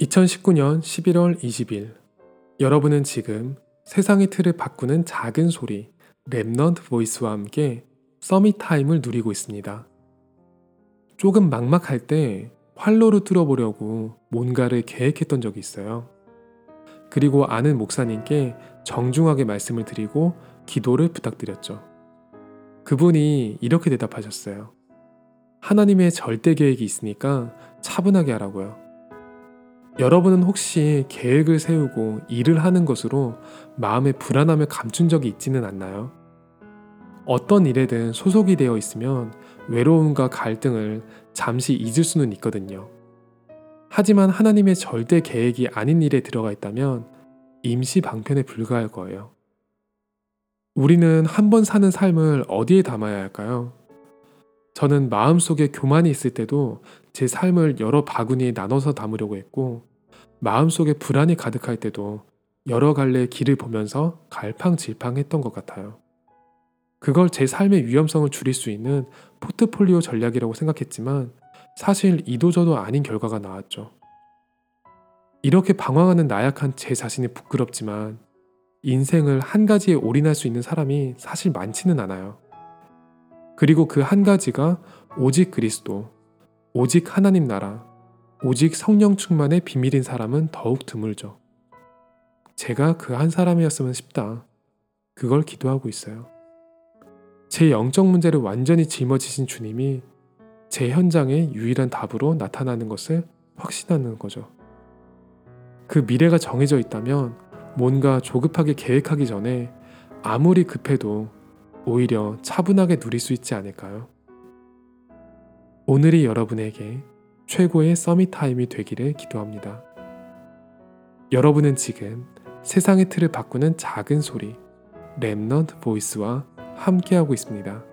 2019년 11월 20일 여러분은 지금 세상의 틀을 바꾸는 작은 소리 Remnant Voice와 함께 Summit Time을 누리고 있습니다. 조금 막막할 때 활로를 뚫어보려고 뭔가를 계획했던 적이 있어요. 그리고 아는 목사님께 정중하게 말씀을 드리고 기도를 부탁드렸죠. 그분이 이렇게 대답하셨어요. 하나님의 절대 계획이 있으니까 차분하게 하라고요. 여러분은 혹시 계획을 세우고 일을 하는 것으로 마음의 불안함을 감춘 적이 있지는 않나요? 어떤 일에든 소속이 되어 있으면 외로움과 갈등을 잠시 잊을 수는 있거든요. 하지만 하나님의 절대 계획이 아닌 일에 들어가 있다면 임시 방편에 불과할 거예요. 우리는 한 번 사는 삶을 어디에 담아야 할까요? 저는 마음속에 교만이 있을 때도 제 삶을 여러 바구니에 나눠서 담으려고 했고, 마음속에 불안이 가득할 때도 여러 갈래 길을 보면서 갈팡질팡했던 것 같아요. 그걸 제 삶의 위험성을 줄일 수 있는 포트폴리오 전략이라고 생각했지만 사실 이도저도 아닌 결과가 나왔죠. 이렇게 방황하는 나약한 제 자신이 부끄럽지만 인생을 한 가지에 올인할 수 있는 사람이 사실 많지는 않아요. 그리고 그 한 가지가 오직 그리스도, 오직 하나님 나라, 오직 성령 충만의 비밀인 사람은 더욱 드물죠. 제가 그 한 사람이었으면 싶다. 그걸 기도하고 있어요. 제 영적 문제를 완전히 짊어지신 주님이 제 현장의 유일한 답으로 나타나는 것을 확신하는 거죠. 그 미래가 정해져 있다면 뭔가 조급하게 계획하기 전에 아무리 급해도 오히려 차분하게 누릴 수 있지 않을까요? 오늘이 여러분에게 최고의 Summit Time이 되기를 기도합니다. 여러분은 지금 세상의 틀을 바꾸는 작은 소리, Remnant Voice와 함께하고 있습니다.